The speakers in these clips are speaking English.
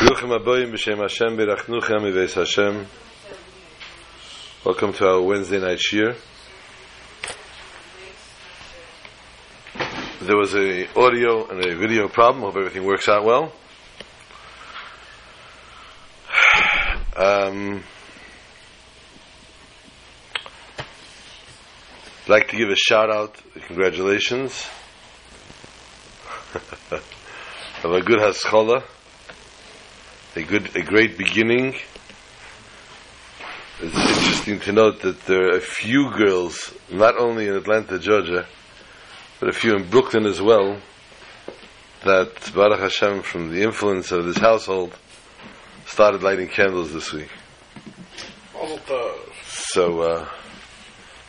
Bruchim Aboyim B'Shem Hashem Berachnuchem Miveis Hashem Welcome to our Wednesday night shiur. There was a audio and a video problem. Hope everything works out well. Um, I'd like to give a shout out, congratulations, of a good haskola, a good, a great beginning. It's interesting to note that there are a few girls, not only in Atlanta, Georgia, but a few in Brooklyn as well, that Baruch Hashem, from the influence of this household, started lighting candles this week. So, uh,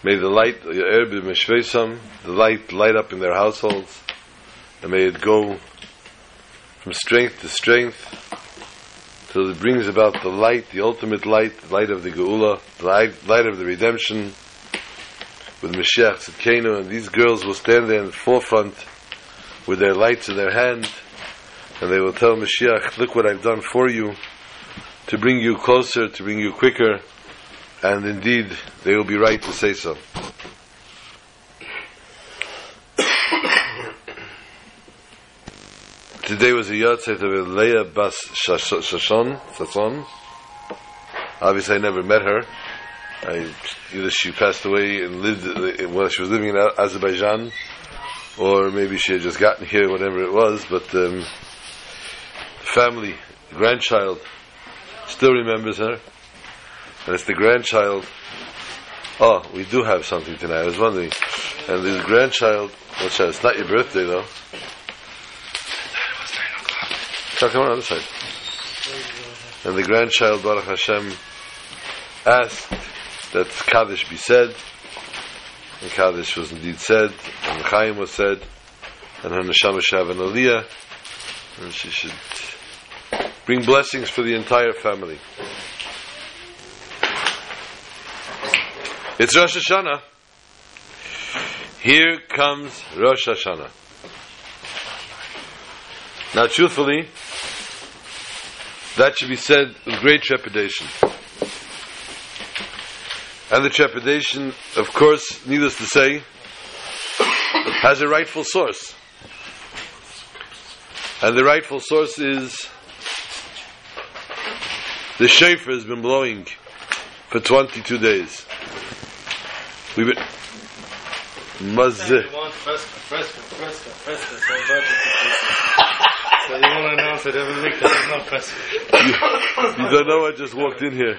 may the light, the light light up in their households, and may it go from strength to strength till it brings about the light, the ultimate light, the light of the Geula, the light, light of the redemption with Mashiach Tzidkenu, and these girls will stand there in the forefront with their lights in their hand, and they will tell Mashiach, look what I've done for you, to bring you closer, to bring you quicker, and indeed, they will be right to say so. Today was a yahrzeit of Leah Bas Shashon. Obviously, I never met her. I, either she passed away and lived while she was living in Azerbaijan, or maybe she had just gotten here, whatever it was. But um, the family, grandchild, still remembers her, and it's the grandchild. Oh, we do have something tonight. I was wondering, and this grandchild. What's that? It's not your birthday though. Come on, the other side. And the grandchild Baruch Hashem asked that Kaddish be said, and Kaddish was indeed said, and Chaim was said, and her neshama should have an aliyah, and she should bring blessings for the entire family. It's Rosh Hashanah. Here comes Rosh Hashanah. Now, truthfully, that should be said with great trepidation. And the trepidation, of course, needless to say, has a rightful source. And the rightful source is the shofar has been blowing for 22 days. We've been. Mazeh. Fresca, fresca, fresca, fresca. So you want to announce it every week that it's not. You don't know I just walked in here.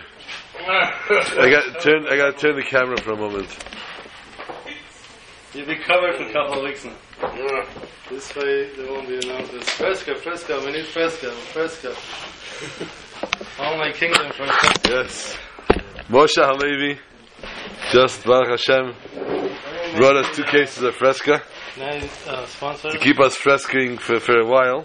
I got turn. I got to turn the camera for a moment. You'll be covered for a couple of weeks now. This way there won't be announcements. Fresca, fresca, we need fresca, fresca. All my kingdom fresca. Yes. Moshe Halevi, just Baruch Hashem, brought us two cases of fresca Nice uh, sponsor. to keep us fresking for, for a while.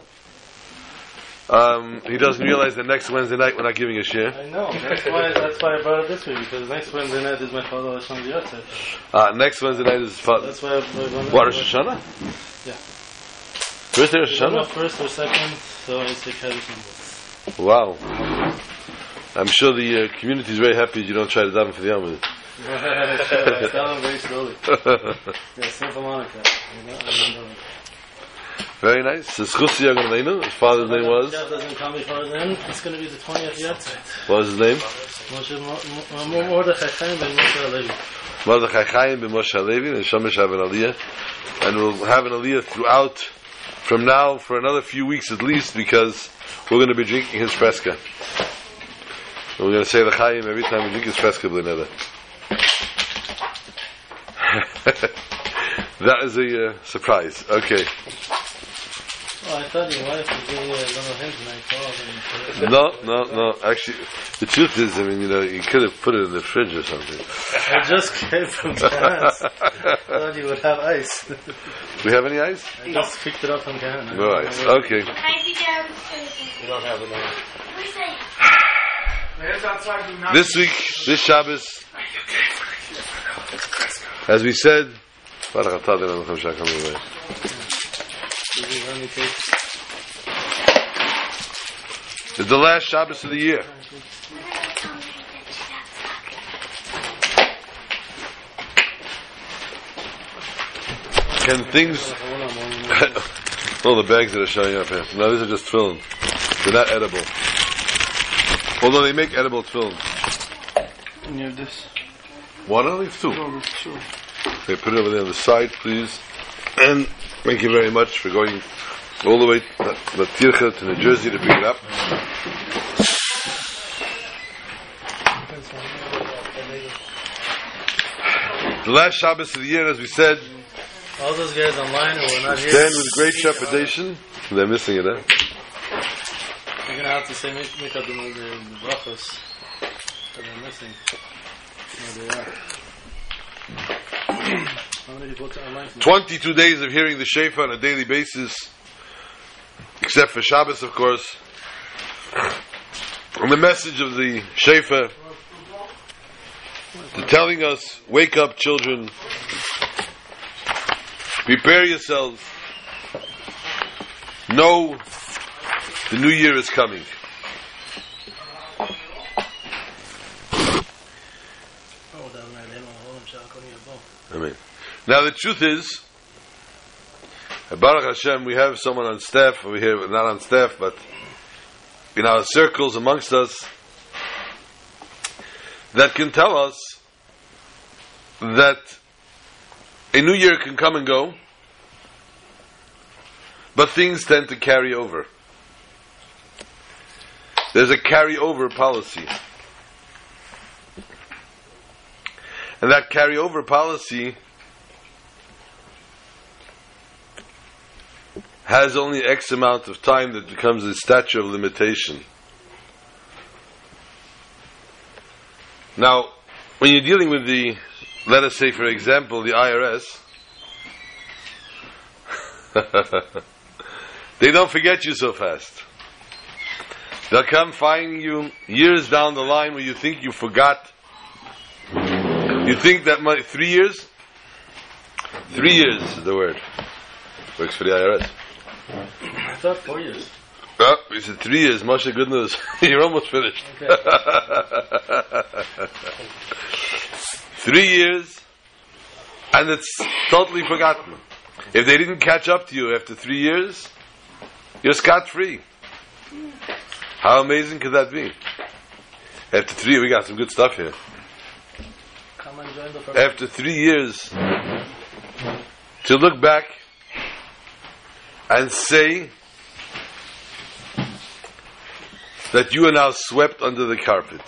Um, he doesn't realize that next Wednesday night we're not giving a share. I know. That's why. That's why I brought it this week because next Wednesday night is my father Hashem Yotze. Uh, next Wednesday night is fa- That's why I brought what Rosh Hashanah. Yeah. First day Rosh I Hashanah. first or second, so I say Kaddish. Wow. I'm sure the uh, community is very happy you don't try to daven for the Yom. I tell them very slowly. Yeah, simple Monica. You know, I know. Very nice. So Schusi Yagon his father's name was. Doesn't come before then. It's going to be the 20th Yahrzeit. What was his name? Moshe Mo- Mo- Mo- Mordechai Chaim ben Moshe Alevi. Mordechai Chaim ben Moshe Halevi and Shamish have an aliyah, and we'll have an aliyah throughout from now for another few weeks at least because we're going to be drinking his fresca. And we're going to say the Chaim every time we drink his fresca b'leneda. that is a uh, surprise. Okay. Oh, I thought your wife was giving you a little hint and I called No, no, no. Actually, the truth is, I mean, you know, you could have put it in the fridge or something. I just came from Ghana. thought you would have ice. Do we have any ice? I just picked it up from Ghana. No ice. Okay. You don't have it now. This week, this Shabbos, as we said, It's the last Shabbos of the year. Can things... All the bags that are showing up here. No, these are just tefillin. They're not edible. Although they make edible tefillin. have this. One leave two? Okay, put it over there on the side, please. And thank you very much for going all the way to Latircha to New Jersey to pick it up. The last Shabbos of the year, as we said, All those guys online who are not here, stand with great trepidation. They're missing it, huh? you're gonna have to say make up the the brachos that they're missing. No, they are. How many people are online? 22 days of hearing the Shofar on a daily basis, except for Shabbos, of course. And the message of the Shofar, to telling us, wake up, children, prepare yourselves, know the new year is coming. Oh, now the truth is, Baruch Hashem, we have someone on staff over here, not on staff, but in our circles amongst us, that can tell us that a new year can come and go, but things tend to carry over. There's a carryover policy. And that carryover policy has only X amount of time that becomes a statute of limitation. Now, when you're dealing with the, let us say, for example, the IRS, they don't forget you so fast. They'll come find you years down the line where you think you forgot. You think that my three years? Three years is the word. Works for the IRS. I thought four years. Oh, he said three years. Moshe, good news. You're almost finished. Okay. three years, and it's totally forgotten. If they didn't catch up to you after three years, you're scot free. How amazing could that be? After three, we got some good stuff here. Come and join the first. After three years, to look back and say that you are now swept under the carpet.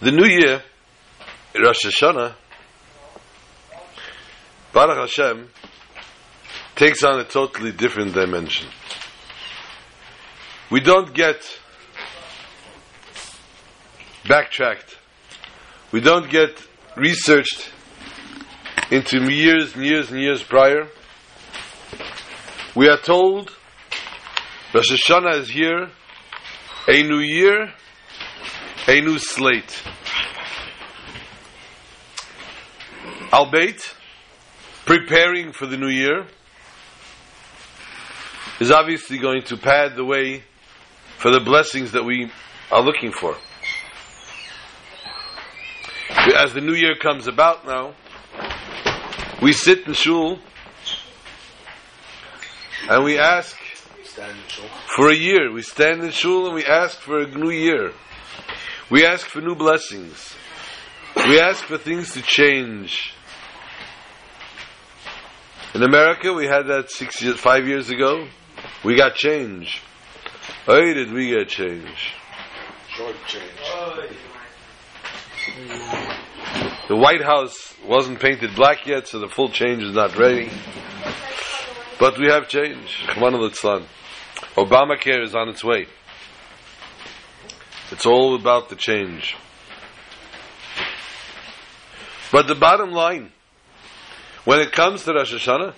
The new year, Rosh Hashanah, Baruch Hashem, takes on a totally different dimension. We don't get backtracked. We don't get researched into years and years and years prior. We are told Rosh Hashanah is here, a new year, a new slate. Albeit, preparing for the new year is obviously going to pad the way for the blessings that we are looking for. As the new year comes about now, we sit in shul and we ask for a year. We stand in shul and we ask for a new year. We ask for new blessings. We ask for things to change. In America, we had that six years, five years ago. We got change. Oh, did we get change? Short change. The White House wasn't painted black yet, so the full change is not ready. But we have change. Obamacare is on its way. It's all about the change. But the bottom line, when it comes to Rosh Hashanah,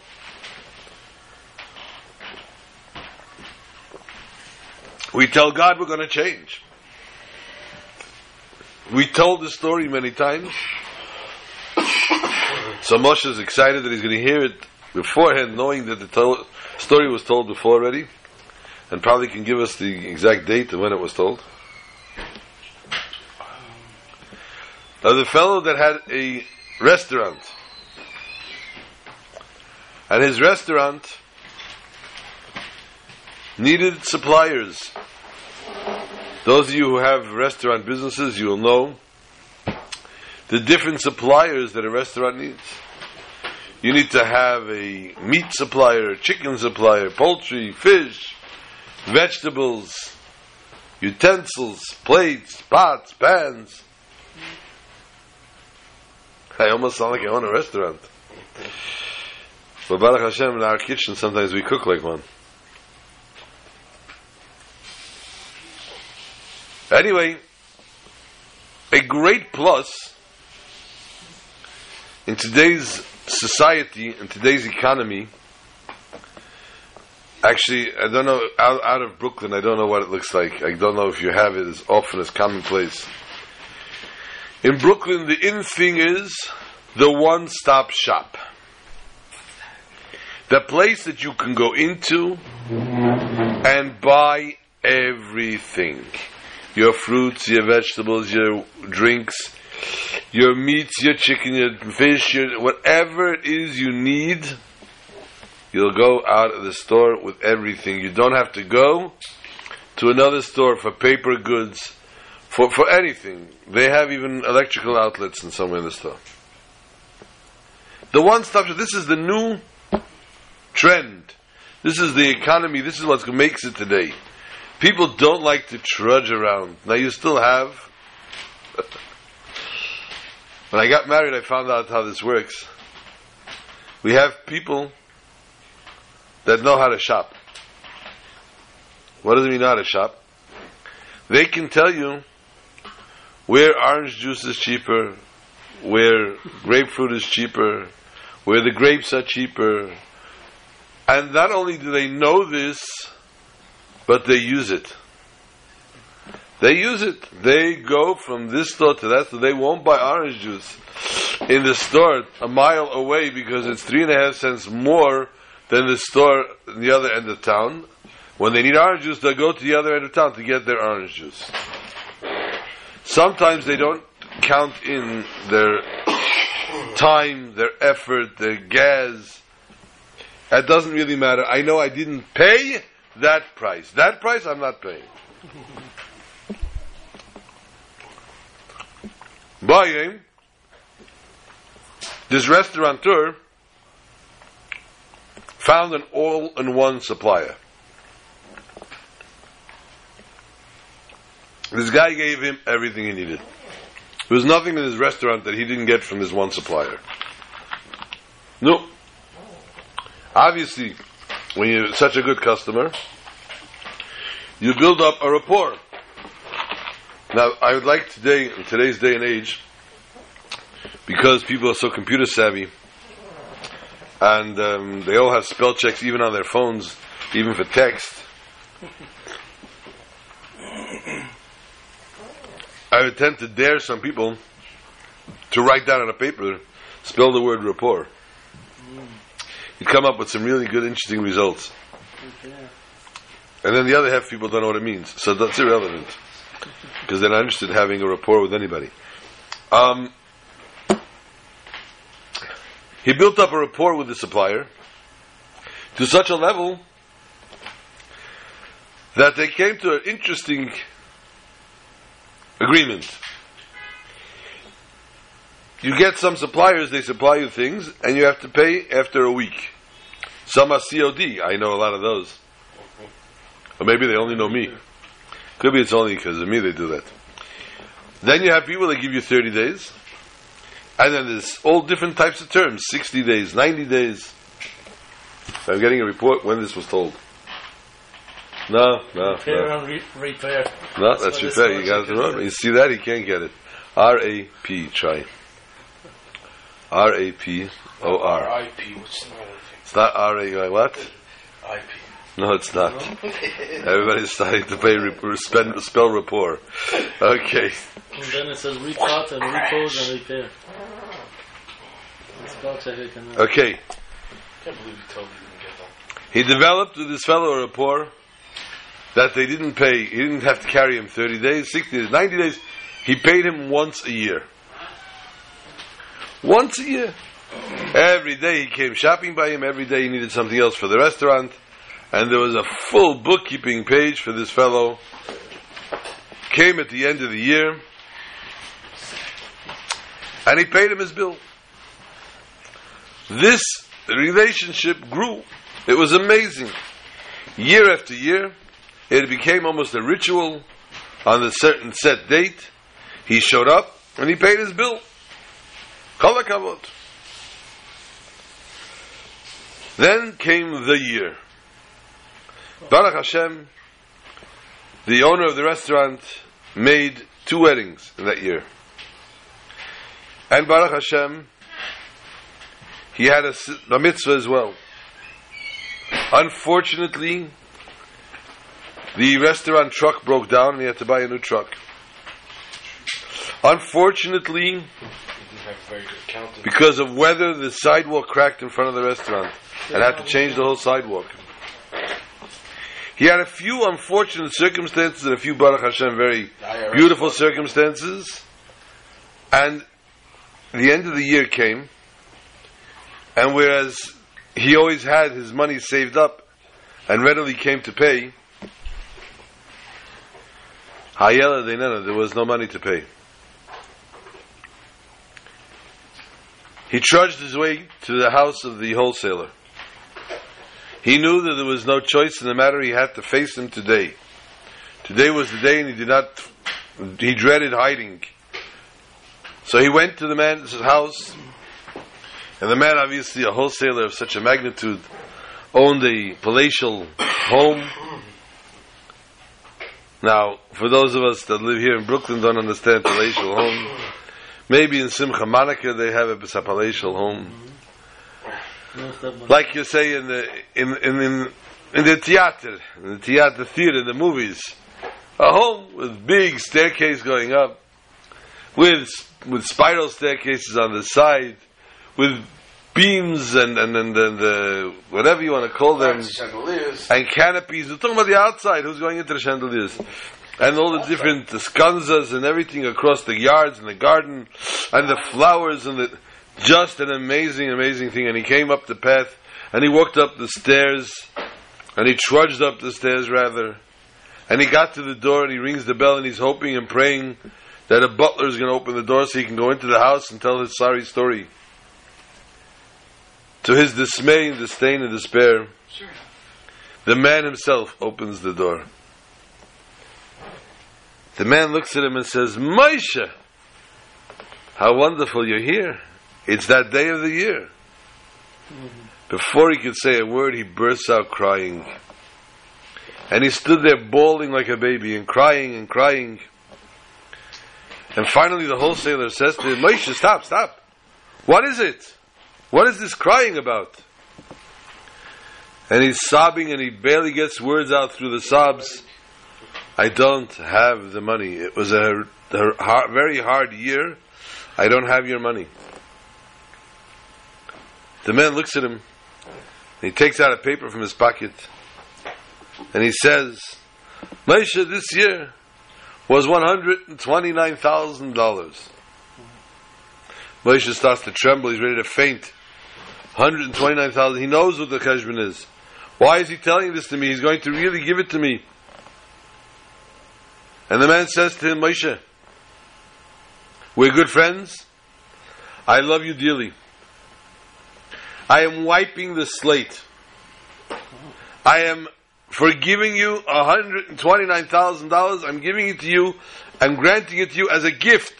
we tell God we're going to change. We told the story many times. So Moshe is excited that he's going to hear it beforehand, knowing that the to- story was told before already, and probably can give us the exact date of when it was told. Now, the fellow that had a restaurant, and his restaurant needed suppliers. Those of you who have restaurant businesses, you will know the different suppliers that a restaurant needs. You need to have a meat supplier, chicken supplier, poultry, fish, vegetables, utensils, plates, pots, pans. I almost sound like I own a restaurant. But Baruch Hashem, in our kitchen, sometimes we cook like one. Anyway, a great plus in today's society, in today's economy, actually, I don't know, out, out of Brooklyn, I don't know what it looks like. I don't know if you have it as often as commonplace. In Brooklyn, the in thing is the one stop shop. The place that you can go into and buy everything your fruits, your vegetables, your drinks, your meats, your chicken, your fish, your, whatever it is you need, you'll go out of the store with everything. You don't have to go to another store for paper goods, for, for anything. They have even electrical outlets in somewhere in the store. The one stop shop, this is the new trend. This is the economy. This is what makes it today. People don't like to trudge around. Now you still have. When I got married, I found out how this works. We have people that know how to shop. What does it mean how to shop? They can tell you where orange juice is cheaper, where grapefruit is cheaper, where the grapes are cheaper. And not only do they know this, but they use it. They use it. They go from this store to that store. They won't buy orange juice in the store a mile away because it's three and a half cents more than the store in the other end of town. When they need orange juice, they'll go to the other end of town to get their orange juice. Sometimes they don't count in their time, their effort, their gas. That doesn't really matter. I know I didn't pay that price. That price I'm not paying. Buying this restaurateur found an all-in-one supplier. This guy gave him everything he needed. There was nothing in his restaurant that he didn't get from this one supplier. No. Obviously, when you're such a good customer, you build up a rapport. Now, I would like today, in today's day and age, because people are so computer savvy, and um, they all have spell checks even on their phones, even for text. I would tend to dare some people to write down on a paper, spell the word rapport. You'd come up with some really good, interesting results. And then the other half people don't know what it means. So that's irrelevant. Because they're not interested in having a rapport with anybody. Um, he built up a rapport with the supplier to such a level that they came to an interesting agreement. You get some suppliers, they supply you things, and you have to pay after a week. Some are COD. I know a lot of those. Or maybe they only know me. Could be it's only because of me they do that. Then you have people that give you 30 days. And then there's all different types of terms 60 days, 90 days. I'm getting a report when this was told. No, no, Repair no. and re- repair. No, That's that's what your this. You got it is. wrong. You see that? He can't get it. R A P, try. R A P O R. IP, what's the other thing? It's not R A what? IP. No, it's not. Everybody's starting to pay rep- spend, spell rapport. Okay. And then it says repot and repose and repair. Spell checker can Okay. can't believe he totally didn't get that. He developed with this fellow rapport that they didn't pay. He didn't have to carry him 30 days, 60 days, 90 days. He paid him once a year. Once a year. Every day he came shopping by him. Every day he needed something else for the restaurant. And there was a full bookkeeping page for this fellow. Came at the end of the year. And he paid him his bill. This relationship grew. It was amazing. Year after year, it became almost a ritual on a certain set date. He showed up and he paid his bill. Kol HaKavod. Then came the year. Baruch Hashem, the owner of the restaurant, made two weddings in that year. And Baruch Hashem, he had a mitzvah as well. Unfortunately, the restaurant truck broke down and he had to buy a new truck. Unfortunately, a because of weather, the sidewalk cracked in front of the restaurant and had to change the whole sidewalk. He had a few unfortunate circumstances and a few Baruch Hashem very beautiful circumstances. And the end of the year came, and whereas he always had his money saved up and readily came to pay, Hayela there was no money to pay. He trudged his way to the house of the wholesaler. He knew that there was no choice in the matter. He had to face him today. Today was the day, and he did not. He dreaded hiding. So he went to the man's house, and the man, obviously a wholesaler of such a magnitude, owned a palatial home. Now, for those of us that live here in Brooklyn, don't understand palatial home. Maybe in Simcha Monica they have a palatial home like you say in the in in in, in the theater, in the theater theater, in the movies, a home with big staircase going up, with with spiral staircases on the side, with beams and and and, and uh, whatever you want to call them, Chandeliers. and canopies. We're talking about the outside. Who's going into the chandeliers? And all the different sconzas and everything across the yards and the garden, and the flowers and the just an amazing, amazing thing. And he came up the path, and he walked up the stairs, and he trudged up the stairs rather, and he got to the door, and he rings the bell, and he's hoping and praying that a butler is going to open the door so he can go into the house and tell his sorry story. To his dismay and disdain and despair, the man himself opens the door. The man looks at him and says, Moshe, how wonderful you're here. It's that day of the year. Before he could say a word, he bursts out crying. And he stood there bawling like a baby and crying and crying. And finally the wholesaler says to him, Moshe, stop, stop. What is it? What is this crying about? And he's sobbing and he barely gets words out through the sobs. I don't have the money. It was a, a hard, very hard year. I don't have your money. The man looks at him. He takes out a paper from his pocket. And he says, Moshe, this year was $129,000. Moshe starts to tremble. He's ready to faint. 129,000. He knows what the cheshbon is. Why is he telling this to me? He's going to really give it to me. And the man says to him, Moshe, we're good friends. I love you dearly. I am wiping the slate. I am forgiving you $129,000. I'm giving it to you. I'm granting it to you as a gift.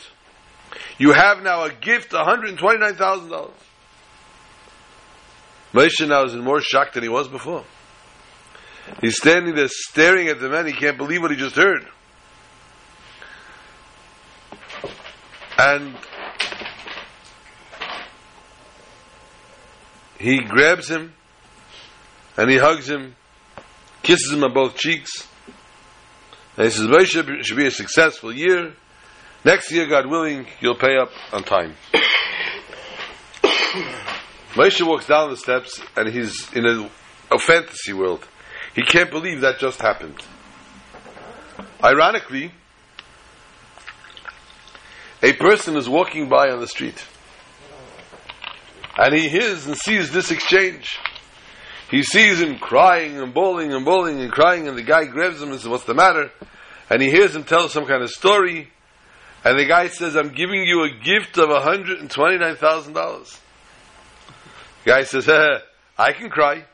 You have now a gift, $129,000. Moshe now is in more shock than he was before. He's standing there staring at the man. He can't believe what he just heard. And he grabs him and he hugs him, kisses him on both cheeks. And he says, Moshe should be a successful year. Next year, God willing, you'll pay up on time. Moshe walks down the steps and he's in a, a fantasy world. He can't believe that just happened. Ironically, a person is walking by on the street and he hears and sees this exchange. He sees him crying and bawling and bawling and crying, and the guy grabs him and says, What's the matter? And he hears him tell some kind of story, and the guy says, I'm giving you a gift of $129,000. The guy says, I can cry.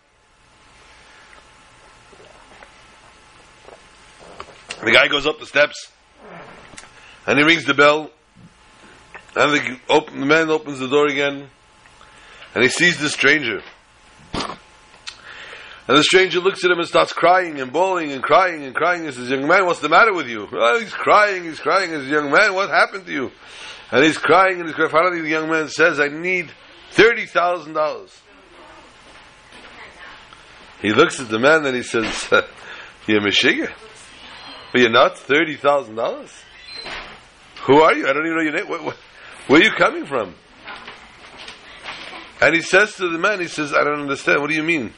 The guy goes up the steps, and he rings the bell, and the, open, the man opens the door again, and he sees the stranger. And the stranger looks at him and starts crying and bawling and crying and crying. He says, Young man, what's the matter with you? Oh, he's crying, he's crying. He says, Young man, what happened to you? And he's crying and he's crying. Finally, the young man says, I need $30,000. He looks at the man and he says, You're Meshiga? But you're not $30,000? Who are you? I don't even know your name. Where, where, where are you coming from? And he says to the man, he says, I don't understand. What do you mean?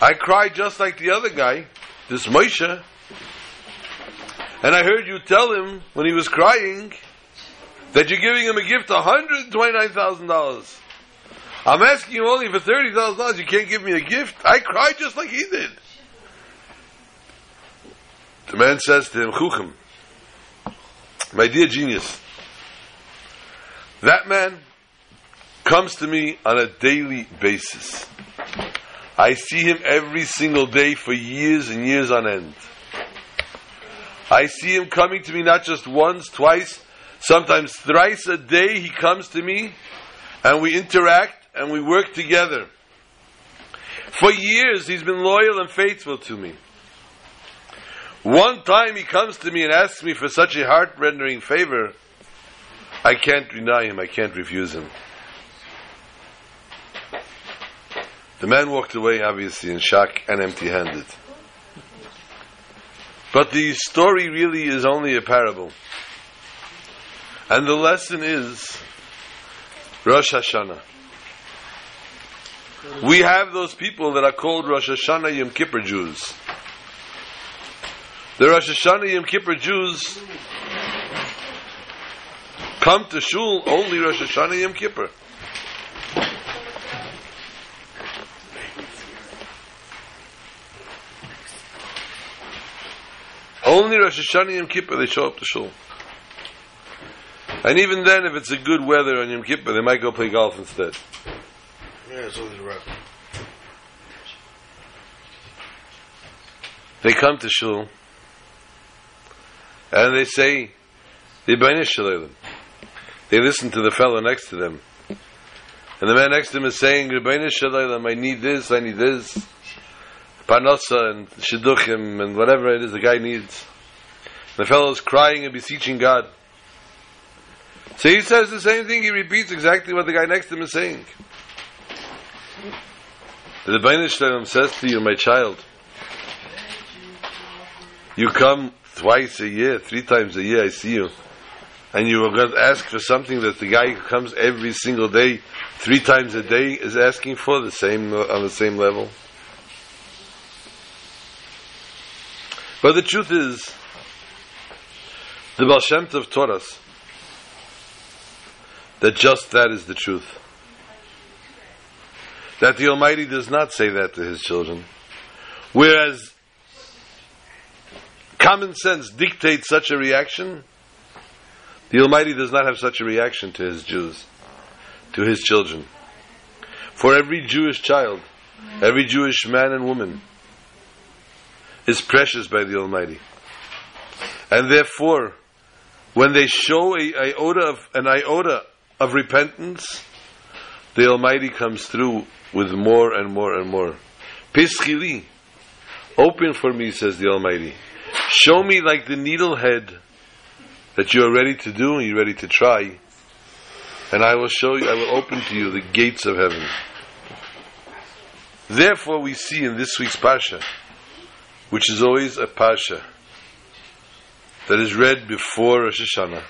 I cried just like the other guy, this Moshe. And I heard you tell him when he was crying that you're giving him a gift of $129,000. I'm asking you only for $30,000. You can't give me a gift. I cried just like he did. The man says to him, Chuchem, my dear genius, that man comes to me on a daily basis. I see him every single day for years and years on end. I see him coming to me not just once, twice, sometimes thrice a day. He comes to me and we interact and we work together. For years, he's been loyal and faithful to me. One time he comes to me and asks me for such a heart rendering favor, I can't deny him, I can't refuse him. The man walked away, obviously, in shock and empty handed. But the story really is only a parable. And the lesson is Rosh Hashanah. We have those people that are called Rosh Hashanah Yom Kippur Jews. The Rosh Hashanah Yom Kippur Jews come to Shul only Rosh Hashanah Yom Kippur. Only Rosh Hashanah Yom Kippur they show up to Shul. And even then, if it's a good weather on Yom Kippur, they might go play golf instead. Yeah, it's only right. They come to Shul and they say, the Shalom. They listen to the fellow next to them. And the man next to him is saying, I need this, I need this. Parnasa and Shidduchim and whatever it is the guy needs. The fellow is crying and beseeching God. So he says the same thing, he repeats exactly what the guy next to him is saying. The Rebbeinu says to you, my child, you come twice a year, three times a year, I see you. And you are going to ask for something that the guy who comes every single day, three times a day, is asking for, the same on the same level. But the truth is, the Baal Shem Tov taught us that just that is the truth. That the Almighty does not say that to His children. Whereas common sense dictates such a reaction, the Almighty does not have such a reaction to His Jews, to His children. For every Jewish child, every Jewish man and woman, is precious by the Almighty. And therefore, when they show a iota of, an iota of repentance, the Almighty comes through with more and more and more. Pischili, open for me, says the Almighty. Show me like the needlehead that you are ready to do and you're ready to try. And I will show you, I will open to you the gates of heaven. Therefore, we see in this week's Pasha, which is always a Pasha that is read before Rosh Hashanah.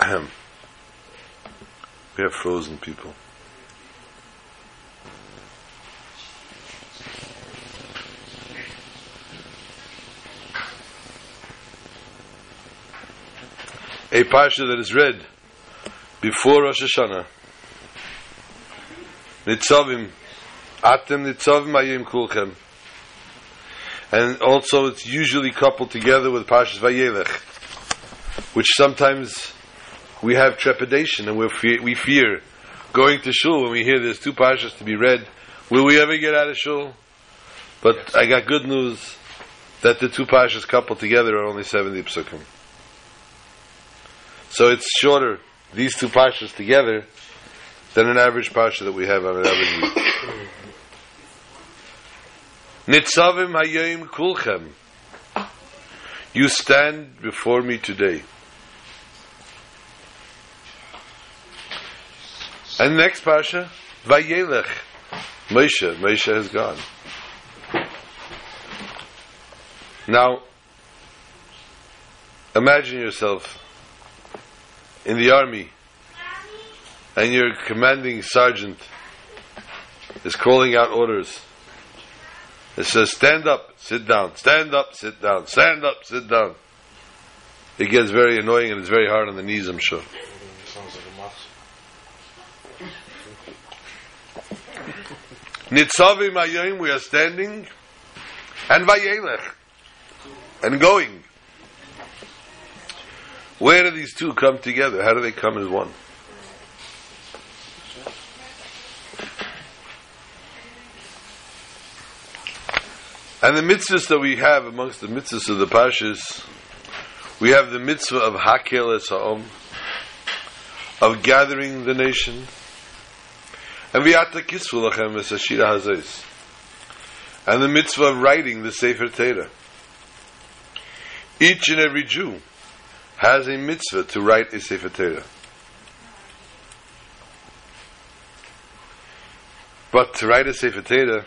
Ahem. We have frozen people. A parsha that is read before Rosh Hashanah. Nitzavim, Atem Nitzavim Hayom Kulchem. And also it's usually coupled together with Parshas Vayelech, which sometimes we have trepidation and we fear, we fear going to shul when we hear there's two parshas to be read. Will we ever get out of shul? But I got good news that the two parshas coupled together are only 70 psukim. So it's shorter, these two parshas together, than an average parsha that we have on an average week. Nitzavim hayom kulchem. You stand before me today. And next parsha, Vayelech. Moshe, Moshe has gone. Now, imagine yourself in the army and your commanding sergeant is calling out orders. It says, stand up, sit down, stand up, sit down, stand up, sit down. It gets very annoying and it's very hard on the knees, I'm sure. Nitzavim ayoim, we are standing, and vayelech, and going. Where do these two come together? How do they come as one? And the mitzvahs that we have amongst the mitzvahs of the Pashas, we have the mitzvah of Hakhel es Ha'om, of gathering the nation, and v'yata kisvu lachem es Hashira Hazais, and the mitzvah of writing the Sefer Torah. Each and every Jew has a mitzvah to write a Sefer Torah. But to write a Sefer Torah,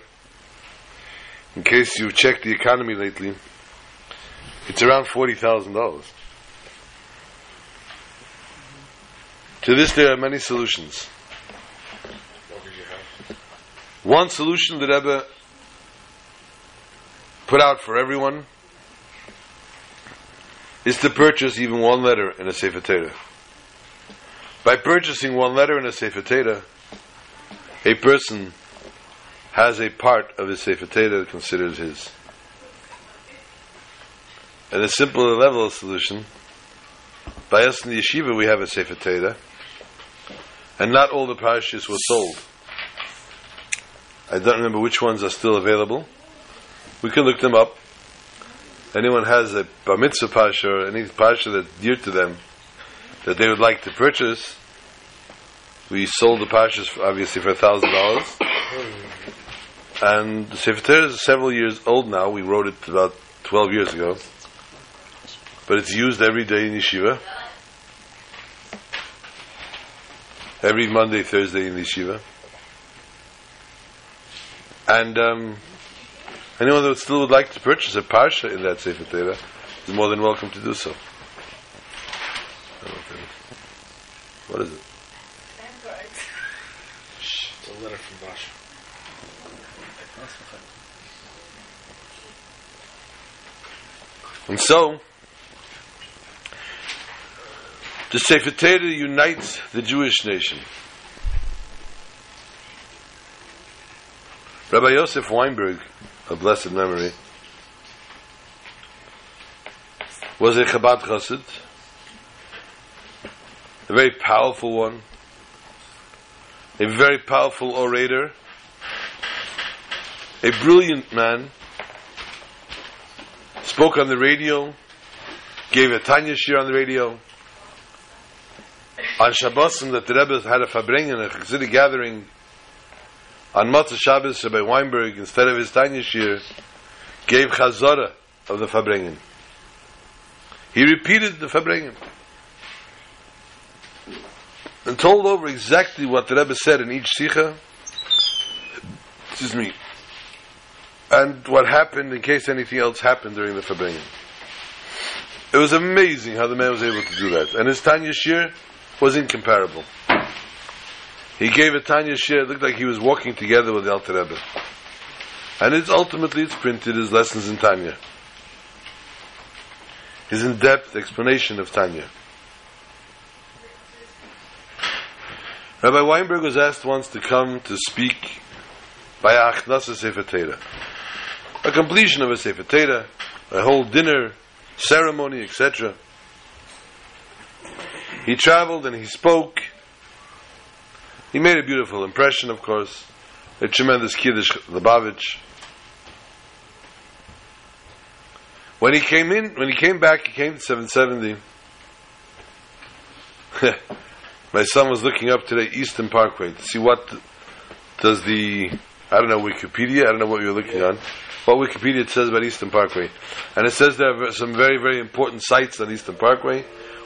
in case you've checked the economy lately, it's around forty thousand dollars. To this, there are many solutions. What did you have? One solution that Rebbe put out for everyone is to purchase even one letter in a Sefer Torah. By purchasing one letter in a Sefer Torah, a person has a part of his Sefer considered his. And a simpler level of solution, by us in the yeshiva we have a Sefer and not all the parashas were sold. I don't remember which ones are still available. We can look them up. Anyone has a bar mitzvah pasha or any pasha that's dear to them that they would like to purchase, we sold the pashas obviously for a thousand dollars. And the Torah is several years old now. We wrote it about 12 years ago. But it's used every day in yeshiva. Every Monday, Thursday in yeshiva. And um, anyone that still would like to purchase a parsha in that Sefer Torah is more than welcome to do so. What is it? It's a letter from Basha. And so, the Sefer Torah unites the Jewish nation. Rabbi Yosef Weinberg, of blessed memory, was a Chabad Chassid, a very powerful one, a very powerful orator, a brilliant man, spoke on the radio, gave a Tanya shiur on the radio. On Shabbosim that the Rebbe had a Farbrengen, a Chassidic gathering, on Motzei Shabbos, Rabbi Weinberg, instead of his Tanya shiur, gave Chazorah of the Farbrengen. He repeated the Farbrengen. And told over exactly what the Rebbe said in each Sikha. Excuse me and what happened in case anything else happened during the Farbrengen. It was amazing how the man was able to do that. And his Tanya Shiur was incomparable. he gave a Tanya share. It looked like he was walking together with the Alter Rebbe. And it's ultimately it's printed as lessons in Tanya. His in-depth explanation of Tanya. Rabbi Weinberg was asked once to come to speak by Achnasa Sefer Torah. A completion of a Sefer Torah, a whole dinner, ceremony, etc. He traveled and he spoke. He made a beautiful impression, of course. A tremendous Kiddush Lubavitch. When he came in, when he came back, he came to 770. My son was looking up today Eastern Parkway to see what does the I don't know Wikipedia. I don't know what you're looking on. What Wikipedia says about Eastern Parkway, and it says there are some very very important sites on Eastern Parkway.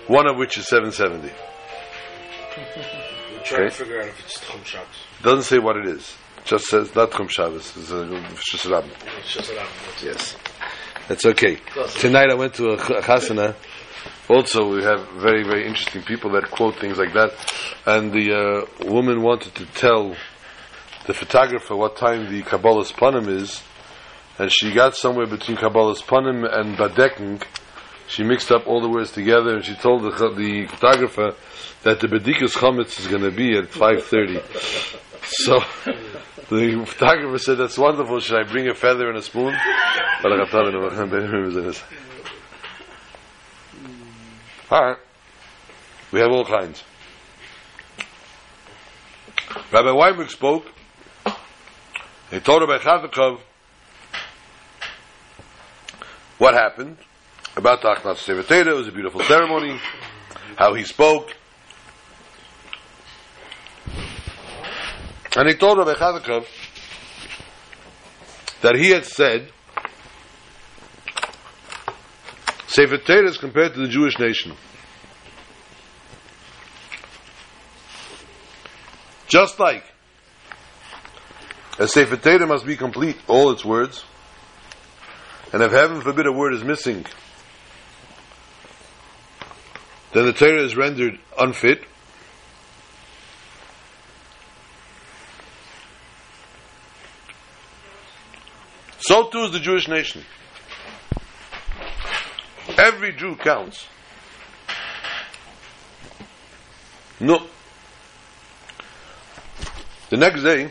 One of which is 770. We're trying Okay. to figure out if it's Tchum Shabbos. Doesn't say what it is. Just says not Chum Shabbos. It's a Shus It's just that I'm. Yes, that's okay. Tonight I went to a a chasana. Also, we have very, very interesting people that quote things like that. And the uh, woman wanted to tell the photographer what time the Kabbalah's Panim is, and she got somewhere between Kabbalah's Panim and Badeking. She mixed up all the words together, and she told the, the photographer that the Bedikus Chametz is going to be at 5.30. So the photographer said, that's wonderful, should I bring a feather and a spoon? Alright. We have all kinds. Rabbi Weinberg spoke. He told Rabbi Chadakov what happened about the Achnat Sefer Torah. It was a beautiful ceremony. How he spoke. And he told Rabbi Chadakov that he had said Sefer is compared to the Jewish nation. Just like a Sefer must be complete, all its words, and if heaven forbid a word is missing, then the Torah is rendered unfit. So too is the Jewish nation. Every Jew counts. No. The next day,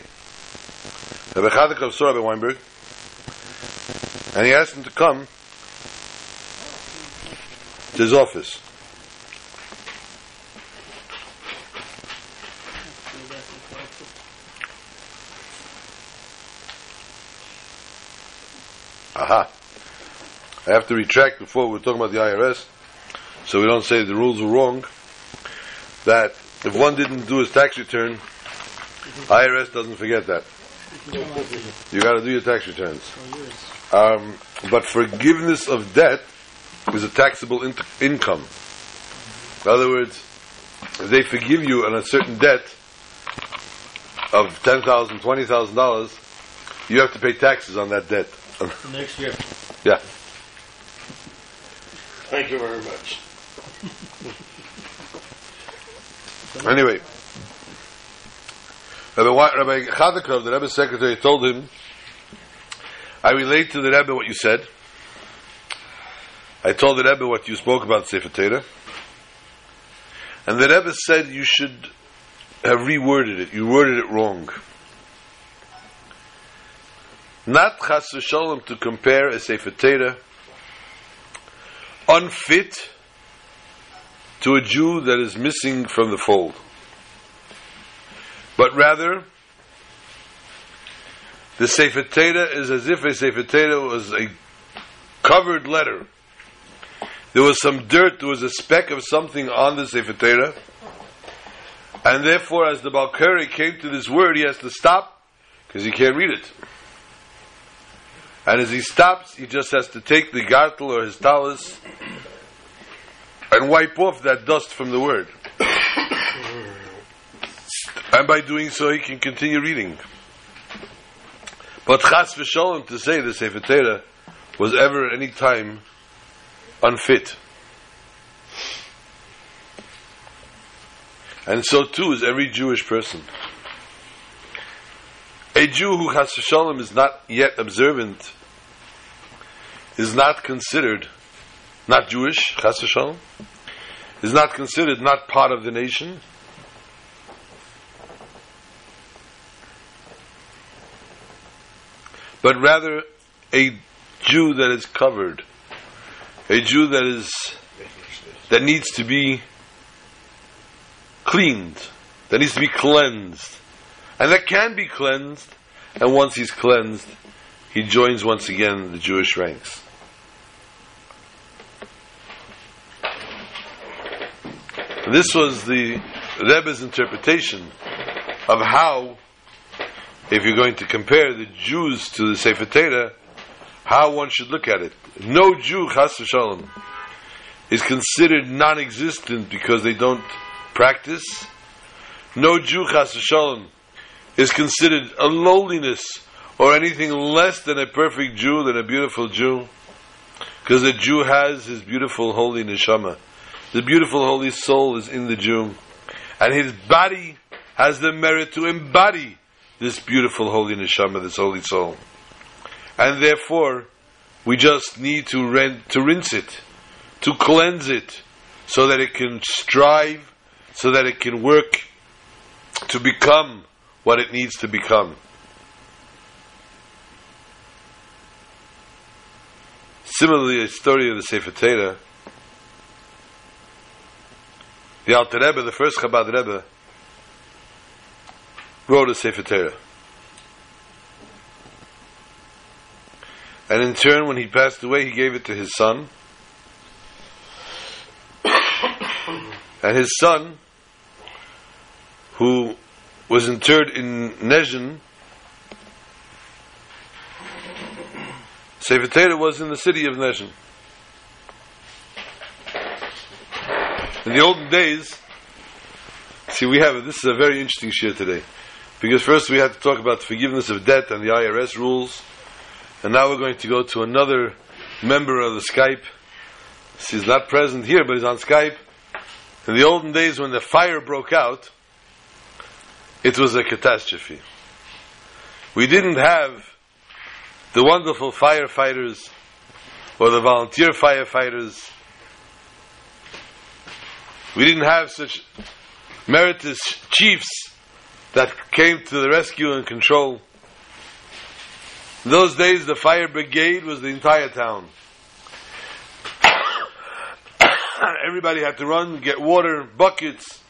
Rabbi Chadakov of Rabbi Weinberg, and he asked him to come to his office. Aha. I have to retract before we're talking about the IRS, so we don't say the rules are wrong. That if one didn't do his tax return, IRS doesn't forget that. You got to do your tax returns. Oh, Um, but forgiveness of debt is a taxable in- income. In other words, if they forgive you on a certain debt of ten thousand, twenty thousand dollars, you have to pay taxes on that debt. Next year. yeah. Thank you very much. Anyway, Rabbi, Wa- Rabbi Chadakov, the Rebbe's secretary, told him, I relate to the Rebbe what you said. I told the Rebbe what you spoke about Sefer Torah. And the Rebbe said you should have reworded it. You worded it wrong. Not chas v'sholem to compare a Sefer Torah unfit to a Jew that is missing from the fold. But rather, the Sefer is as if a Sefer was a covered letter. There was some dirt, there was a speck of something on the Sefer and therefore, as the Balkari came to this word, he has to stop because he can't read it. And as he stops, he just has to take the gartel or his tallis and wipe off that dust from the word. and by doing so, he can continue reading. But chas v'sholem to say the Sefer Torah was ever at any time unfit. And so too is every Jewish person. A Jew who Chas Shalom is not yet observant is not considered not Jewish, Chas Shalom, is not considered not part of the nation. But rather a Jew that is covered, a Jew that is that needs to be cleaned, that needs to be cleansed, and that can be cleansed. And once he's cleansed, he joins once again the Jewish ranks. This was the Rebbe's interpretation of how, if you're going to compare the Jews to the Sefer Torah, how one should look at it. No Jew, chas v'shalom, is considered non-existent because they don't practice. No Jew, chas v'shalom, is considered a lowliness or anything less than a perfect Jew, than a beautiful Jew. Because a Jew has his beautiful holy neshama. The beautiful holy soul is in the Jew. And his body has the merit to embody this beautiful holy neshama, this holy soul. And therefore, we just need to, rent, to rinse it, to cleanse it, so that it can strive, so that it can work to become what it needs to become. Similarly, a story of the Sefer Torah The Alter Rebbe, the first Chabad Rebbe, wrote a Sefer Torah. And in turn, when he passed away, he gave it to his son. and his son, who was interred in Nezhin, Sefer Torah was in the city of Nezhin. In the olden days, see, we have this is a very interesting shiur today, because first we had to talk about forgiveness of debt and the IRS rules, and now we're going to go to another member of the Skype. He's not present here, but he's on Skype. In the olden days, when the fire broke out, it was a catastrophe. We didn't have the wonderful firefighters or the volunteer firefighters we didn't have such meritorious chiefs that came to the rescue and control. In those days, the fire brigade was the entire town. Everybody had to run, get water, buckets,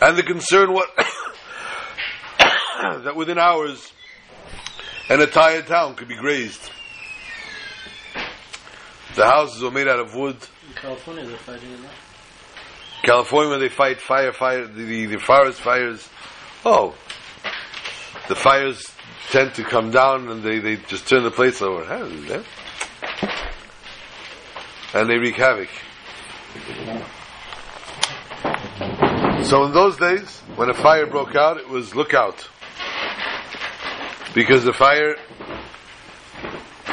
and the concern was that within hours, an entire town could be grazed. The houses were made out of wood. In California, they're fighting it. California, they fight fire, fire, the, the, forest fires, oh, the fires tend to come down and they, they just turn the place over. And they wreak havoc. So in those days, when a fire broke out, it was look out. Because the fire,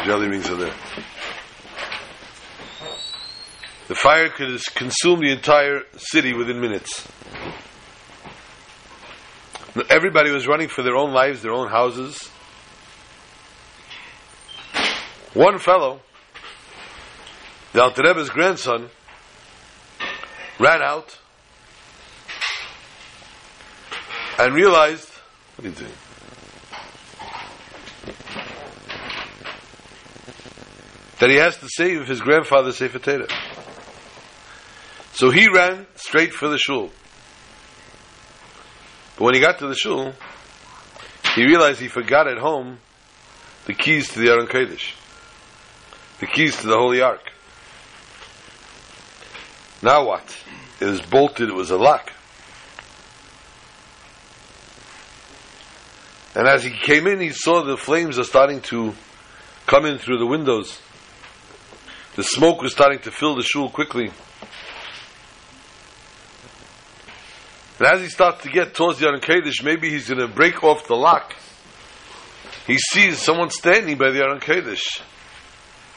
jelly beans are there. The fire could consume the entire city within minutes. Everybody was running for their own lives, their own houses. One fellow, the Alter Rebbe's grandson, ran out and realized, what are you doing? That he has to save his grandfather's Sefer. So he ran straight for the shul. But when he got to the shul, he realized he forgot at home the keys to the Aron Kodesh, the keys to the Holy Ark. Now what? It was bolted, it was a lock. And as he came in, he saw the flames are starting to come in through the windows. The smoke was starting to fill the shul quickly. And as he starts to get towards Aron Kodesh, maybe he's going to break off the lock. He sees someone standing by the Aron Kodesh,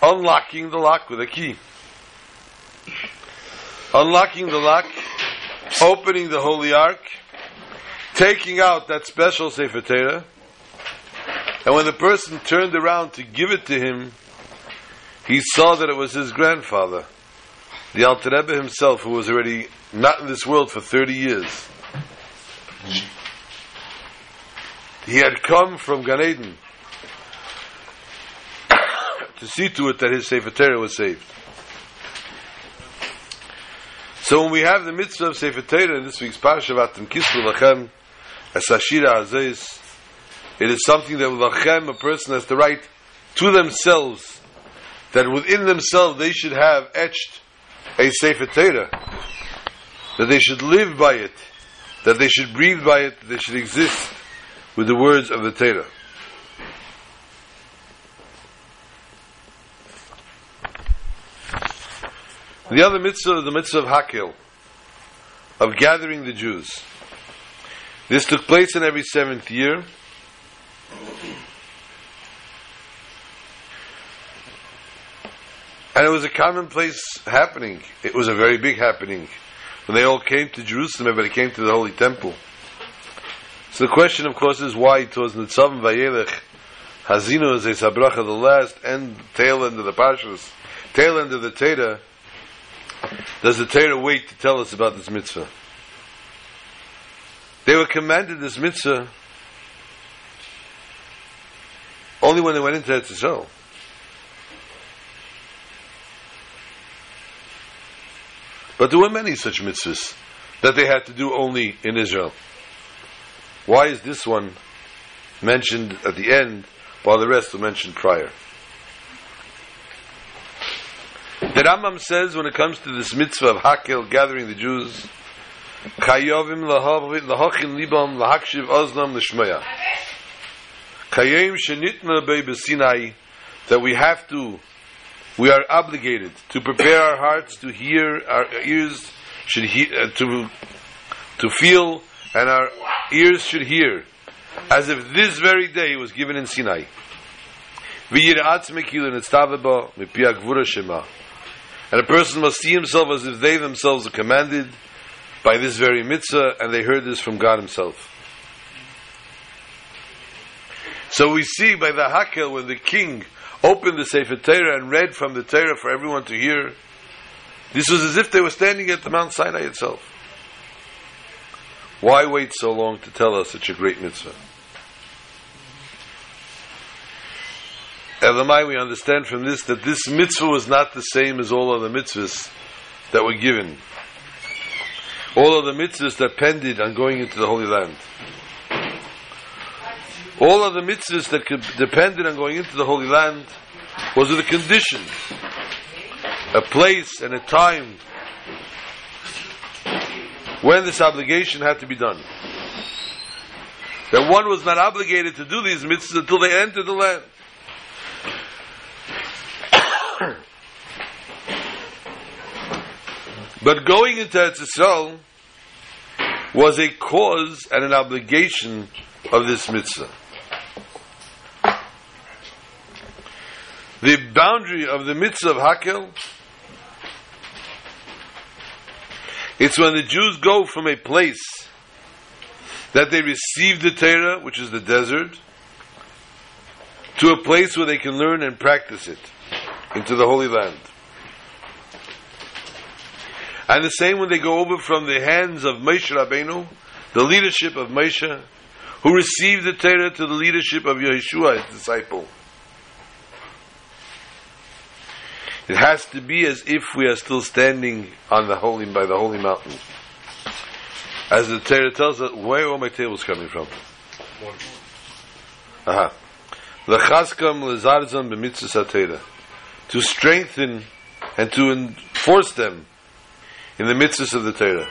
unlocking the lock with a key. Unlocking the lock, opening the Holy Ark, taking out that special Sefer Torah, And when the person turned around to give it to him, he saw that it was his grandfather, the Alter Rebbe himself, who was already not in this world for 30 years. He had come from Gan Eden to see to it that his Sefer Torah was saved. So when we have the mitzvah of Sefer Torah in this week's Parsha Kisru Lachem as Ashira Azeis, it is something that Lachem, a person has to write to themselves, that within themselves they should have etched a Sefer Torah, that they should live by it, that they should breathe by it, they should exist with the words of the Torah. The other mitzvah the mitzvah of Hakhel, of gathering the Jews. This took place in every seventh year. And it was a commonplace happening. It was a very big happening. When they all came to Jerusalem, everybody came to the Holy Temple. So the question, of course, is why it was Nitzavim Vayelech Haazinu is a Sabracha, the last end, tail end of the Pashas, tail end of the Torah, does the Torah wait to tell us about this mitzvah? They were commanded this mitzvah only when they went into Eretz Yisrael. But there were many such mitzvahs that they had to do only in Israel. Why is this one mentioned at the end while the rest were mentioned prior? The Rambam says when it comes to this mitzvah of Hakel, gathering the Jews, Chayovim lahochin libam lahakshiv oznam l'shmaya. Kayim shenitna bei b'sinai, that we have to, we are obligated to prepare our hearts to hear, our ears should hear, uh, to, to feel, and our ears should hear, as if this very day was given in Sinai. And a person must see himself as if they themselves are commanded by this very mitzvah and they heard this from God Himself. So we see by the Hakhel when the king opened the Sefer Torah and read from the Torah for everyone to hear, this was as if they were standing at the Mount Sinai itself. Why wait so long to tell us such a great mitzvah? Elamai, we understand from this that this mitzvah was not the same as all other mitzvahs that were given. All other mitzvahs depended on going into the Holy Land. All of the mitzvahs that depended on going into the Holy Land was a condition, a place and a time when this obligation had to be done. That one was not obligated to do these mitzvahs until they entered the land. But going into Eretz Yisrael was a cause and an obligation of this mitzvah. The boundary of the mitzvah of Hakhel, it's when the Jews go from a place that they receive the Torah, which is the desert, to a place where they can learn and practice it, into the Holy Land. And the same when they go over from the hands of Moshe Rabbeinu, the leadership of Moshe, who received the Torah to the leadership of Yeshua, his disciple. It has to be as if we are still standing on the holy by the holy mountain. As the Torah tells us, where are my tables coming from? Aha. Lechaskam lezarzam b'mitzvah To strengthen and to enforce them in the mitzvahs of the Torah.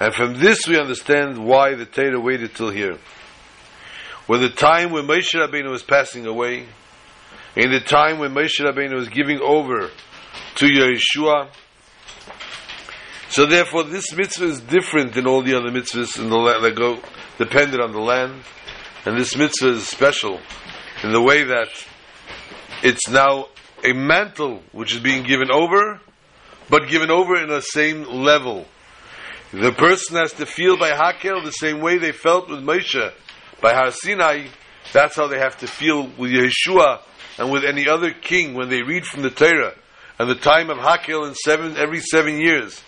And from this we understand why the Torah waited till here. When the time when Moshe Rabbeinu was passing away, in the time when Moshe Rabbeinu was giving over to Yeshua, so therefore this mitzvah is different than all the other mitzvahs in the land that go dependent on the land, and this mitzvah is special in the way that it's now a mantle which is being given over but given over in the same level. The person has to feel by Hakhel the same way they felt with Moshe by Har Sinai, That's how they have to feel with Yeshua and with any other king when they read from the Torah and the time of Hakhel in seven every seven years,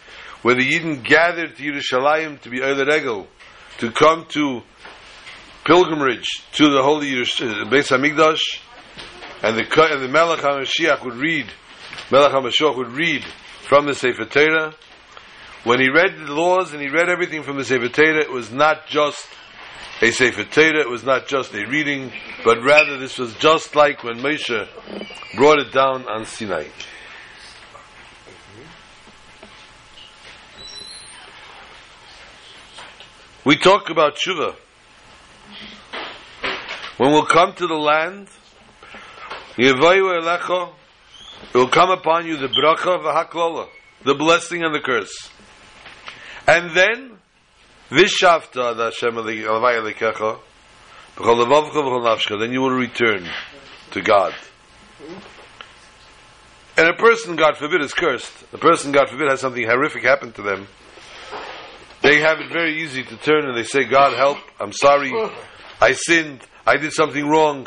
where the Yidden gathered to Yerushalayim to be Eile Regel, to come to pilgrimage to the holy Yerush- uh, Beis Hamikdash, and the and the Melech HaMashiach would read, Melech HaMashiach would read from the Sefer Torah. When he read the laws and he read everything from the Sefer Torah, it was not just a Sefer Torah, was not just a reading, but rather this was just like when Moshe brought it down on Sinai. We talk about Shuvah. When we'll come to the land, it will come upon you the bracha v'haklola, the blessing and the curse. And then, Vishavta da Hashem Elavai Elekecha, b'chol levavcha v'chol nafshcha, then you will return to God. And a person, God forbid, is cursed. A person, God forbid, has something horrific happen to them. They have it very easy to turn and they say, God help, I'm sorry, I sinned, I did something wrong,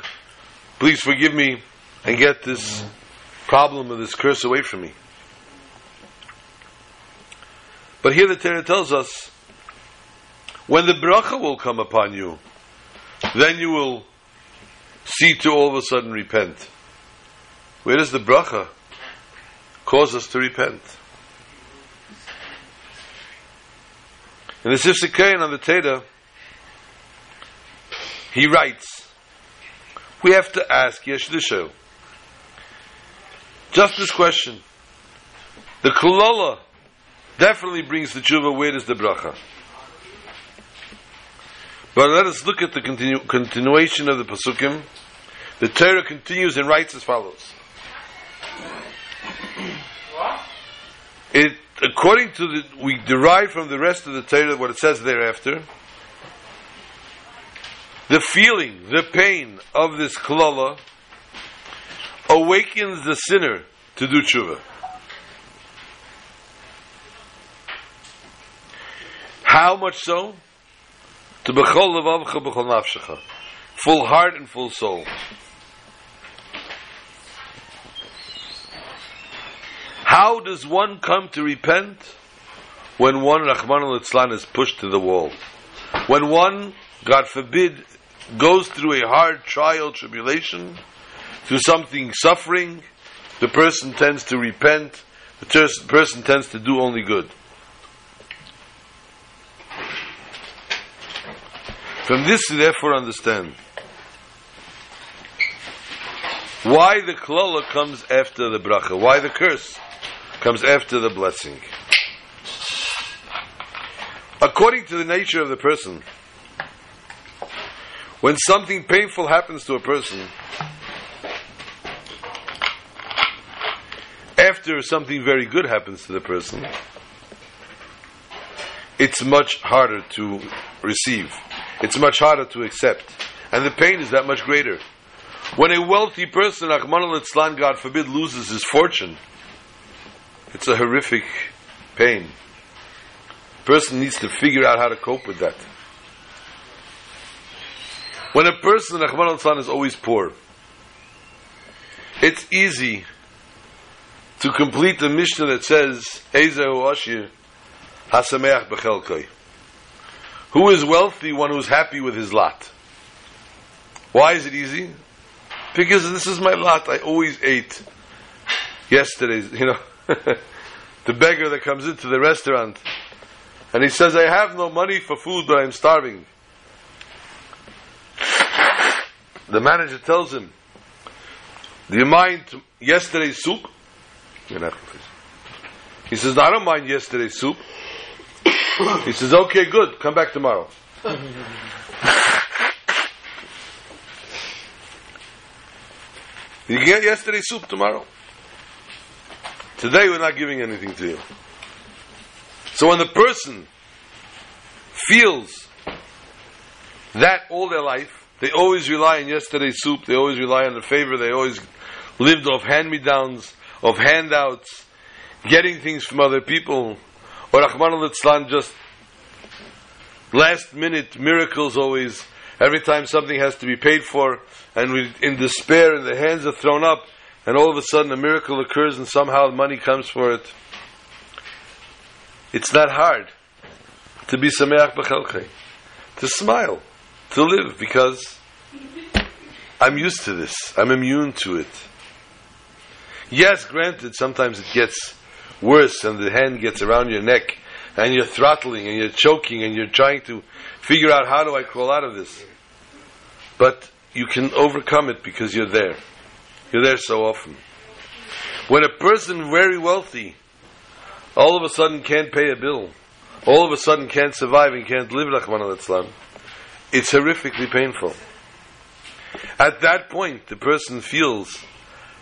please forgive me, and get this problem or this curse away from me. But here the Torah tells us, when the bracha will come upon you, then you will see to all of a sudden repent. Where does the bracha cause us to repent? In the Sifsei Kain on the Torah, he writes, we have to ask Yesh Lisho, just this question. The Kulola definitely brings the tshuva, where is the bracha? But let us look at the continu- continuation of the Pasukim. The Torah continues and writes as follows. It, according to the, we derive from the rest of the Torah what it says thereafter. The feeling, the pain of this klala awakens the sinner to do tshuva. How much so? To bechol levavcha bechol nafshecha. Full heart and full soul. How does one come to repent? When one, Rahman al is pushed to the wall. When one, God forbid, goes through a hard trial, tribulation, through something suffering, the person tends to repent, the person tends to do only good. From this, you therefore understand why the klala comes after the bracha, why the curse comes after the blessing. According to the nature of the person, when something painful happens to a person, after something very good happens to the person, it's much harder to receive. It's much harder to accept. And the pain is that much greater. When a wealthy person, Rahman al God forbid, loses his fortune, it's a horrific pain. Person needs to figure out how to cope with that. When a person, Rahman al is always poor, it's easy to complete the Mishnah that says, Ezehu Ashir Hasameach Bechelkoi. Who is wealthy? One who's happy with his lot. Why is it easy? Because this is my lot. I always ate yesterday's, you know, the beggar that comes into the restaurant and he says, I have no money for food, but I'm starving. The manager tells him, Do you mind yesterday's soup? He says, I don't mind yesterday's soup. He says, okay, good, come back tomorrow. you get yesterday's soup tomorrow. Today we're not giving anything to you. So when the person feels that all their life, they always rely on yesterday's soup, they always rely on the favor, they always lived off hand-me-downs, of handouts, getting things from other people, or Rahman al just last minute miracles always, Every time something has to be paid for, and we, in despair, and the hands are thrown up, and all of a sudden a miracle occurs, and somehow money comes for it. It's not hard to be sameach b'chelchei, to smile, to live, because I'm used to this. I'm immune to it. Yes, granted, sometimes it gets worse, and the hand gets around your neck, and you're throttling, and you're choking, and you're trying to figure out how do I crawl out of this. But you can overcome it because you're there. You're there so often. When a person very wealthy all of a sudden can't pay a bill, all of a sudden can't survive and can't live Rahman al it's horrifically painful. At that point, the person feels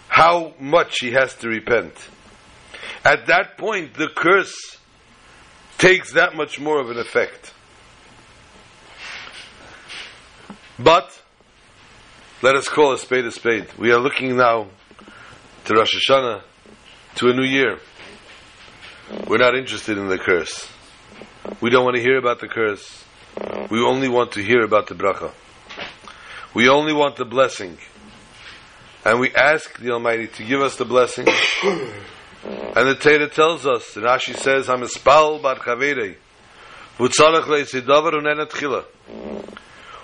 how much he has to repent. At that point, the curse takes that much more of an effect. But, let us call a spade a spade. We are looking now to Rosh Hashanah, to a new year. We're not interested in the curse. We don't want to hear about the curse. We only want to hear about the bracha. We only want the blessing. And we ask the Almighty to give us the blessing. and the Torah tells us, and Rashi says, I'm a spal bar chaverei.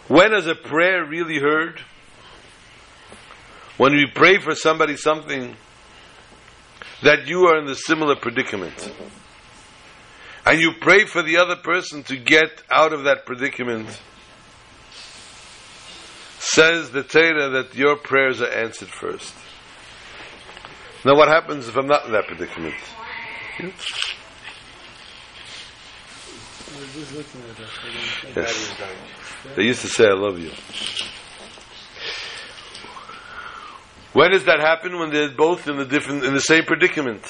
When is a prayer really heard? When we pray for somebody something that you are in the similar predicament. And you pray for the other person to get out of that predicament. Says the Torah that your prayers are answered first. Now, what happens if I'm not in that predicament? Yes. They used to say, I love you. When does that happen? When they're both in the different, in the same predicament.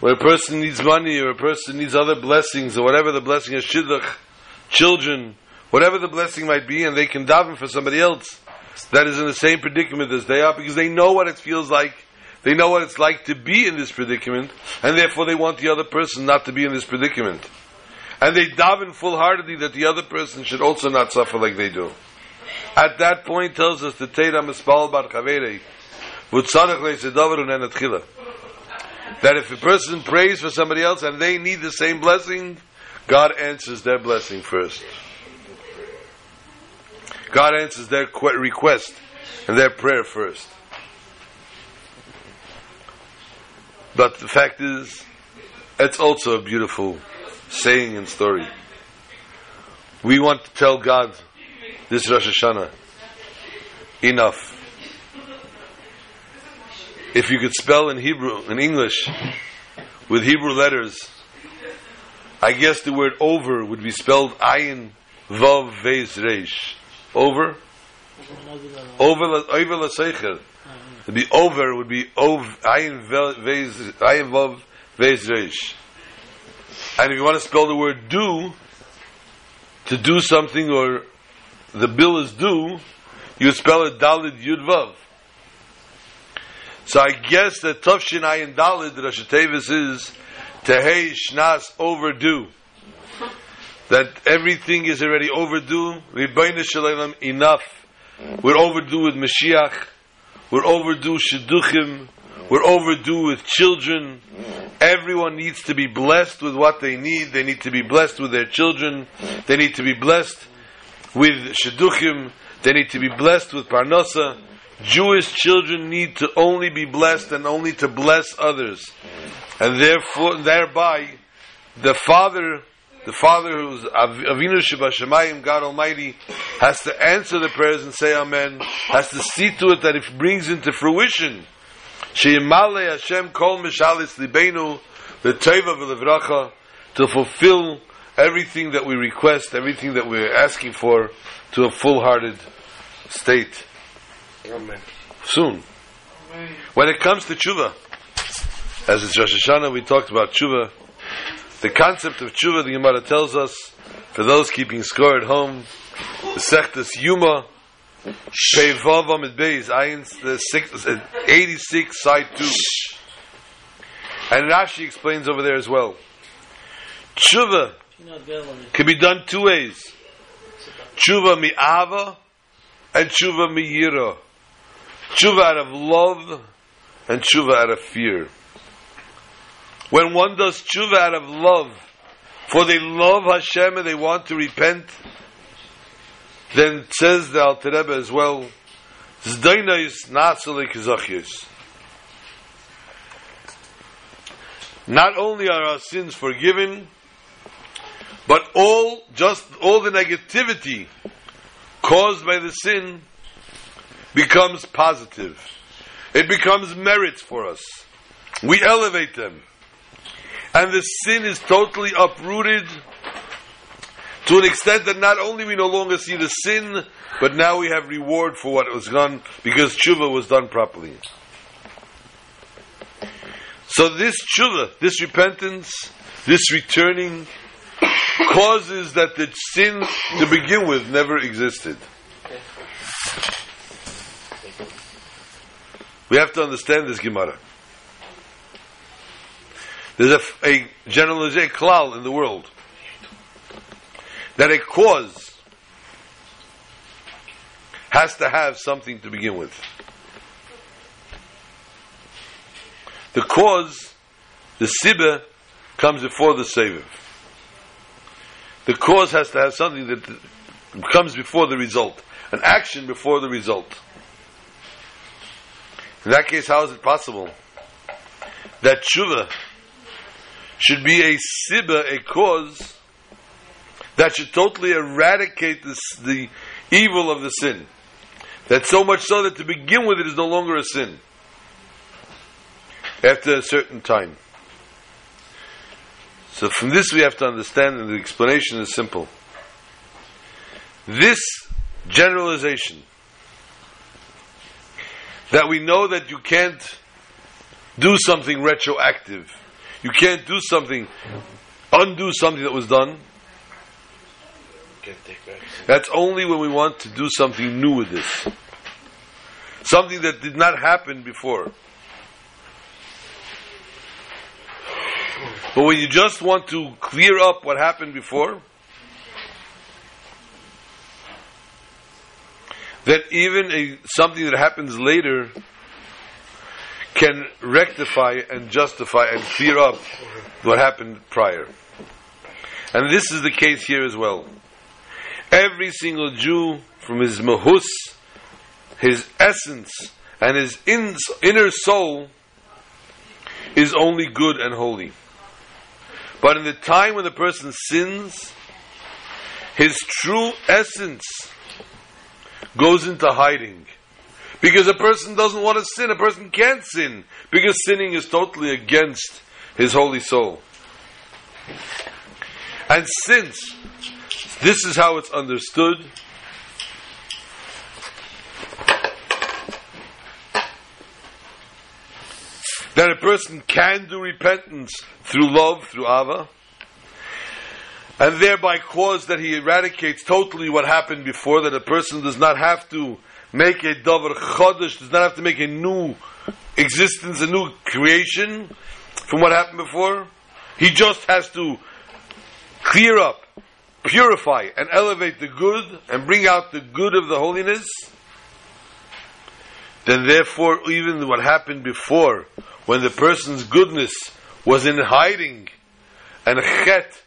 When a person needs money or a person needs other blessings or whatever the blessing is, shidduch, children, whatever the blessing might be, and they can daven for somebody else that is in the same predicament as they are because they know what it feels like. They know what it's like to be in this predicament, and therefore they want the other person not to be in this predicament. And they daven full-heartedly that the other person should also not suffer like they do. At that point tells us the Teira Mispal Bar Chaverei, that if a person prays for somebody else and they need the same blessing, God answers their blessing first. God answers their request and their prayer first. But the fact is, it's also a beautiful saying and story. We want to tell God this Rosh Hashanah, enough. If you could spell in Hebrew, in English, with Hebrew letters, I guess the word over would be spelled Ayin Vav Vez Reish. Over? Over over la seicher. To be over would be ov ayin vav vez reish. And if you want to spell the word do, to do something or the bill is due, you spell it dalid yud vav. So I guess that Tufshin Ayin Dalid Rosh Tevis is Tehei Shnas overdue that everything is already overdue. enough. We're overdue with Mashiach. We're overdue shidduchim. We're overdue with children. Everyone needs to be blessed with what they need. They need to be blessed with their children. They need to be blessed with shidduchim. They need to be blessed with parnasa. Jewish children need to only be blessed and only to bless others. And therefore, thereby, the father the Father who's Avinu Shemayim, God Almighty, has to answer the prayers and say Amen, has to see to it that it brings into fruition. Sheyimale Hashem kol mishalis libenu, the teva v'levracha, to fulfill everything that we request, everything that we're asking for, to a full-hearted state. Amen. Soon. When it comes to tshuva, as it's Rosh Hashanah, we talked about tshuva, the concept of tshuva, the Gemara tells us, for those keeping score at home, the Sechtes Yuma, Peivavam at Beis, the six, uh, 86, side 2. And Rashi explains over there as well. Tshuva can be done two ways. tshuva mi'ava and tshuva mi'yira. Tshuva out of love and tshuva out of fear. When one does tshuva out of love, for they love Hashem and they want to repent, then says the Alter Rebbe as well, Zdainis nasalik zachyos. Not only are our sins forgiven, but all, just all the negativity caused by the sin becomes positive. It becomes merits for us. We elevate them. And the sin is totally uprooted to an extent that not only we no longer see the sin, but now we have reward for what was done because tshuva was done properly. So this tshuva, this repentance, this returning, causes that the sin to begin with never existed. We have to understand this Gemara. There's a, a generalization, klal in the world that a cause has to have something to begin with. The cause, the sibah, comes before the savor. The cause has to have something that comes before the result, an action before the result. In that case, how is it possible that tshuva should be a sibah, a cause that should totally eradicate this, the evil of the sin? That so much so that to begin with it is no longer a sin after a certain time. So from this we have to understand, and the explanation is simple. This generalization that we know that you can't do something retroactive, you can't do something, undo something that was done. That's only when we want to do something new with this. Something that did not happen before. But when you just want to clear up what happened before, that even a, something that happens later can rectify and justify and clear up what happened prior. And this is the case here as well. Every single Jew, from his mahus, his essence, and his in, inner soul, is only good and holy. But in the time when the person sins, his true essence goes into hiding. Because a person doesn't want to sin, a person can't sin, because sinning is totally against his holy soul. And since this is how it's understood, that a person can do repentance through love, through Ava, and thereby cause that he eradicates totally what happened before, that a person does not have to make a davar chodesh, does not have to make a new existence, a new creation from what happened before. He just has to clear up, purify, and elevate the good, and bring out the good of the holiness. Then therefore, even what happened before, when the person's goodness was in hiding, and chet,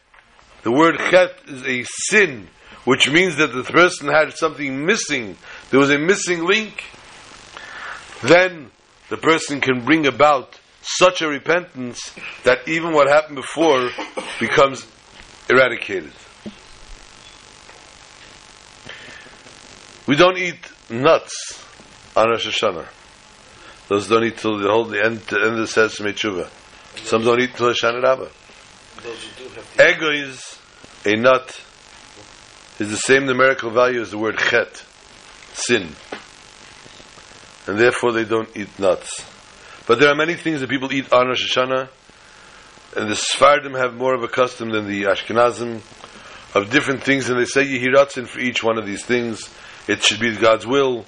the word chet is a sin, which means that the person had something missing, there was a missing link, then the person can bring about such a repentance that even what happened before becomes eradicated. We don't eat nuts on Rosh Hashanah. Those don't eat till the whole the end, the end of the Sesame Tshuva. Some don't eat till Hoshana Rabbah. Ego is a nut is the same numerical value as the word chet, sin. And therefore they don't eat nuts. But there are many things that people eat on Rosh Hashanah, and the Sephardim have more of a custom than the Ashkenazim of different things, and they say Yehiratzin for each one of these things. It should be God's will.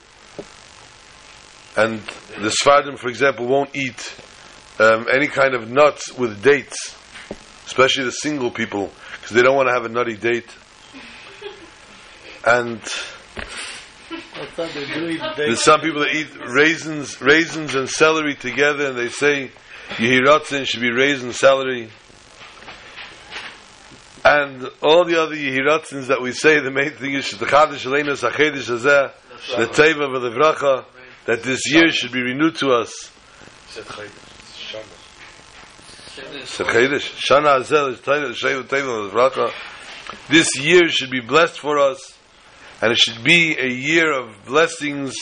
And the Sephardim, for example, won't eat um, any kind of nuts with dates, especially the single people, because they don't want to have a nutty date. and there's some people that eat raisins, raisins and celery together, and they say Yehiratzin should be raisin celery. And all the other Yehiratzins that we say, the main thing is the Chadash Hazeh, the Teva V'Levracha, that this year should be renewed to us. Said Chayim. Shana. Sachedish, Shana Hazel is Teva Teva This year should be blessed for us, and it should be a year of blessings,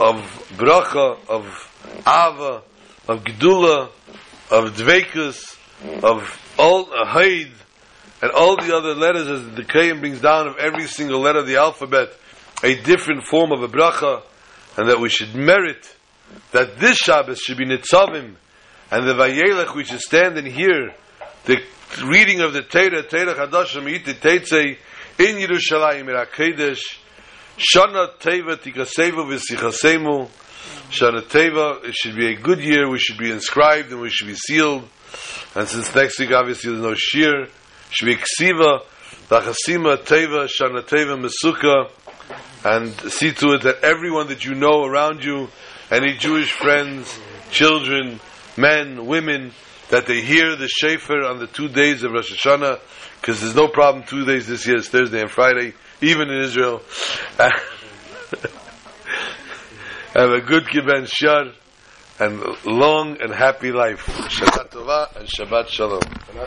of bracha, of ava, of gedula, of dvekus, of all haid, and all the other letters as the Kayim brings down of every single letter of the alphabet, a different form of a bracha, and that we should merit that this Shabbos should be nitzavim, and the vayelech we should stand and hear the reading of the Torah, Torah Chadashim, Yiti Teitzei, in Yerushalayim, in HaKadosh, Shana Teva Tikasevu V'Sichasemu, Shana Teva, it should be a good year, we should be inscribed and we should be sealed, and since next week obviously there's no shiur, should be Ksiva, Lachasima Teva, Shana Teva Mesuka, and see to it that everyone that you know around you, any Jewish friends, children, men, women, that they hear the Shofar on the two days of Rosh Hashanah, because there's no problem two days this year, it's Thursday and Friday, even in Israel. Have a good Kibbutz Shar, and long and happy life. Shabbat Tova and Shabbat Shalom.